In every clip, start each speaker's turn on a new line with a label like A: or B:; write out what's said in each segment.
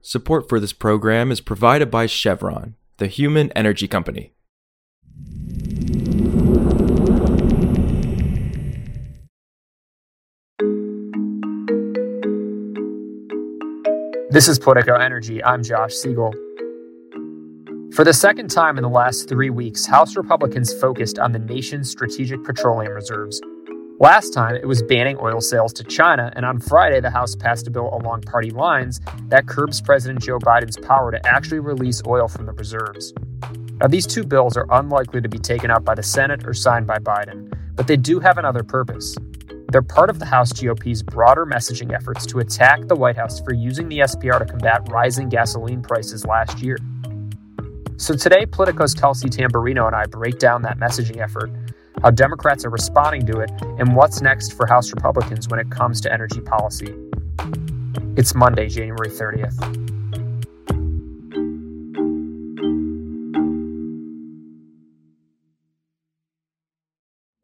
A: Support for this program is provided by Chevron, the human energy company.
B: This is Politico Energy. I'm Josh Siegel. For the second time in the last three weeks, House Republicans focused on the nation's strategic petroleum reserves. Last time, it was banning oil sales to China, and on Friday, the House passed a bill along party lines that curbs President Joe Biden's power to actually release oil from the reserves. Now, these two bills are unlikely to be taken up by the Senate or signed by Biden, but they do have another purpose. They're part of the House GOP's broader messaging efforts to attack the White House for using the SPR to combat rising gasoline prices last year. So today, Politico's Kelsey Tamborrino and I break down that messaging effort, how Democrats are responding to it, and what's next for House Republicans when it comes to energy policy. It's Monday, January 30th.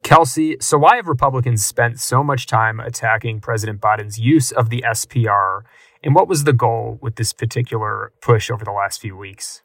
B: Kelsey, so why have Republicans spent so much time attacking President Biden's use of the SPR? And what was the goal with this particular push over the last few weeks?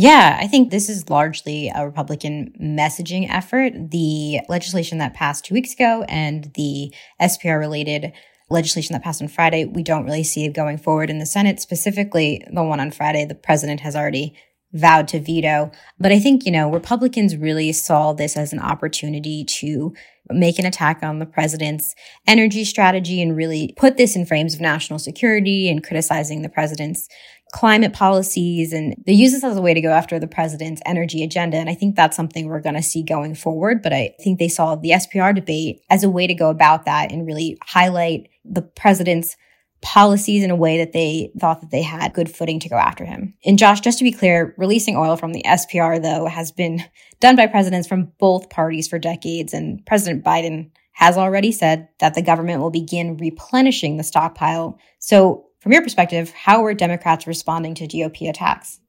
C: Yeah, I think this is largely a Republican messaging effort. The legislation that passed two weeks ago and the SPR related legislation that passed on Friday, we don't really see going forward in the Senate. Specifically, the one on Friday, the president has already vowed to veto. But I think, you know, Republicans really saw this as an opportunity to make an attack on the president's energy strategy and really put this in frames of national security and criticizing the president's climate policies and they use this as a way to go after the president's energy agenda. And I think that's something we're going to see going forward. But I think they saw the SPR debate as a way to go about that and really highlight the president's policies in a way that they thought that they had good footing to go after him. And Josh, just to be clear, releasing oil from the SPR though has been done by presidents from both parties for decades. And President Biden has already said that the government will begin replenishing the stockpile. So from your perspective, how were Democrats responding to GOP attacks?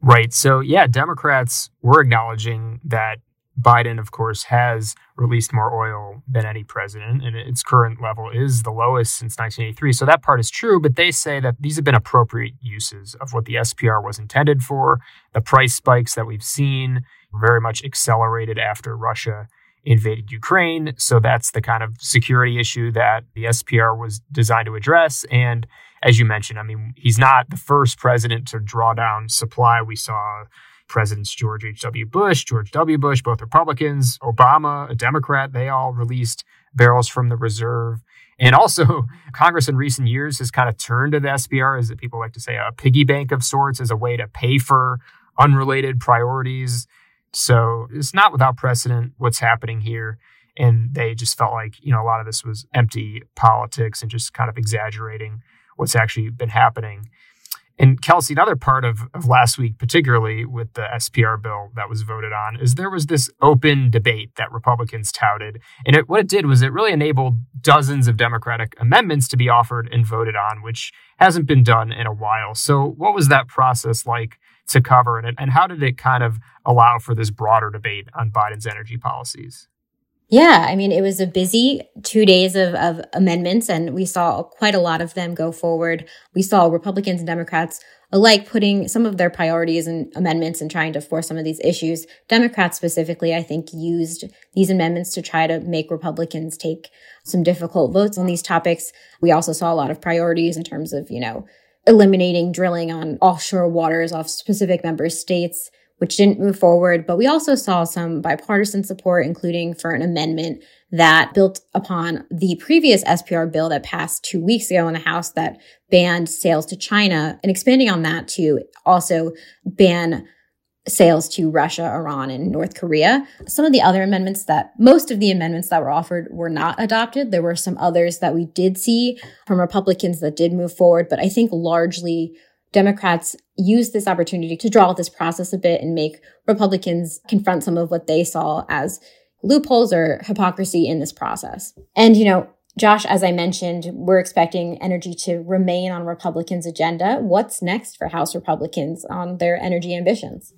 B: Right. So, yeah, Democrats were acknowledging that Biden, of course, has released more oil than any president, and its current level is the lowest since 1983. So that part is true, but they say that these have been appropriate uses of what the SPR was intended for. The price spikes that we've seen very much accelerated after Russia invaded Ukraine. So that's the kind of security issue that the SPR was designed to address. And as you mentioned, I mean, he's not the first president to draw down supply. We saw Presidents George H.W. Bush, George W. Bush, both Republicans, Obama, a Democrat, they all released barrels from the reserve. And also, Congress in recent years has kind of turned to the SPR, as people like to say, a piggy bank of sorts, as a way to pay for unrelated priorities. So it's not without precedent what's happening here. And they just felt like, you know, a lot of this was empty politics and just kind of exaggerating what's actually been happening. And Kelsey, another part of, of last week, particularly with the SPR bill that was voted on, is there was this open debate that Republicans touted. And it, what it did was it really enabled dozens of Democratic amendments to be offered and voted on, which hasn't been done in a while. So, what was that process like to cover? And, and how did it kind of allow for this broader debate on Biden's energy policies?
C: Yeah, I mean, it was a busy two days of, of amendments, and we saw quite a lot of them go forward. We saw Republicans and Democrats alike putting some of their priorities and amendments and trying to force some of these issues. Democrats specifically, I think, used these amendments to try to make Republicans take some difficult votes on these topics. We also saw a lot of priorities in terms of, you know, eliminating drilling on offshore waters off specific member states which didn't move forward. But we also saw some bipartisan support, including for an amendment that built upon the previous SPR bill that passed two weeks ago in the House that banned sales to China and expanding on that to also ban sales to Russia, Iran, and North Korea. Some of the other amendments that most of the amendments that were offered were not adopted. There were some others that we did see from Republicans that did move forward, but I think largely Democrats used this opportunity to draw out this process a bit and make Republicans confront some of what they saw as loopholes or hypocrisy in this process. And, you know, Josh, as I mentioned, we're expecting energy to remain on Republicans' agenda. What's next for House Republicans on their energy ambitions?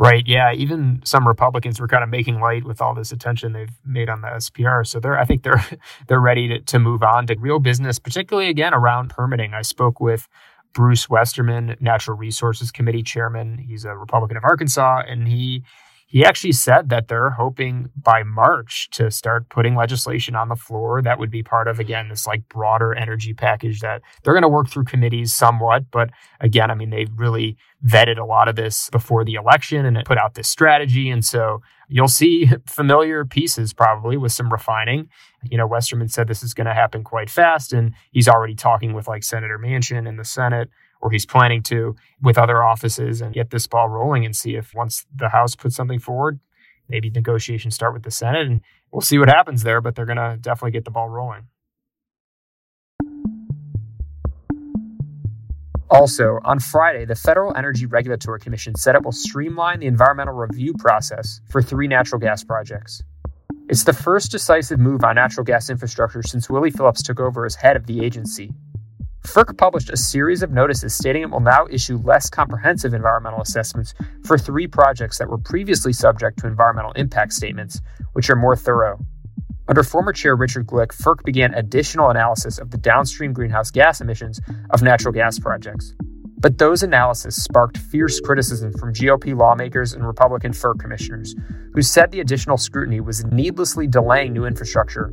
B: Right. Yeah. Even some Republicans were kind of making light with all this attention they've made on the SPR. So they're, I think they're, they're ready to, to move on to real business, particularly again around permitting. I spoke with Bruce Westerman, Natural Resources Committee chairman. He's a Republican of Arkansas, and he he actually said that they're hoping by March to start putting legislation on the floor that would be part of, again, this like broader energy package that they're going to work through committees somewhat. But again, I mean, they really vetted a lot of this before the election and put out this strategy. And so you'll see familiar pieces probably with some refining. You know, Westerman said this is going to happen quite fast, and he's already talking with like Senator Manchin in the Senate or he's planning to with other offices and get this ball rolling and see if once the House puts something forward, maybe negotiations start with the Senate and we'll see what happens there, but they're going to definitely get the ball rolling. Also, on Friday, the Federal Energy Regulatory Commission said it will streamline the environmental review process for three natural gas projects. It's the first decisive move on natural gas infrastructure since Willie Phillips took over as head of the agency. FERC published a series of notices stating it will now issue less comprehensive environmental assessments for three projects that were previously subject to environmental impact statements, which are more thorough. Under former Chair Richard Glick, FERC began additional analysis of the downstream greenhouse gas emissions of natural gas projects. But those analyses sparked fierce criticism from GOP lawmakers and Republican FERC commissioners, who said the additional scrutiny was needlessly delaying new infrastructure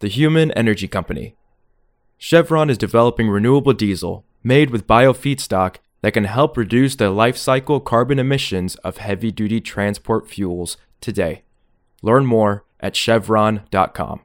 A: the Human Energy Company. Chevron is developing renewable diesel made with biofeedstock that can help reduce the life cycle carbon emissions of heavy duty transport fuels today. Learn more at chevron.com.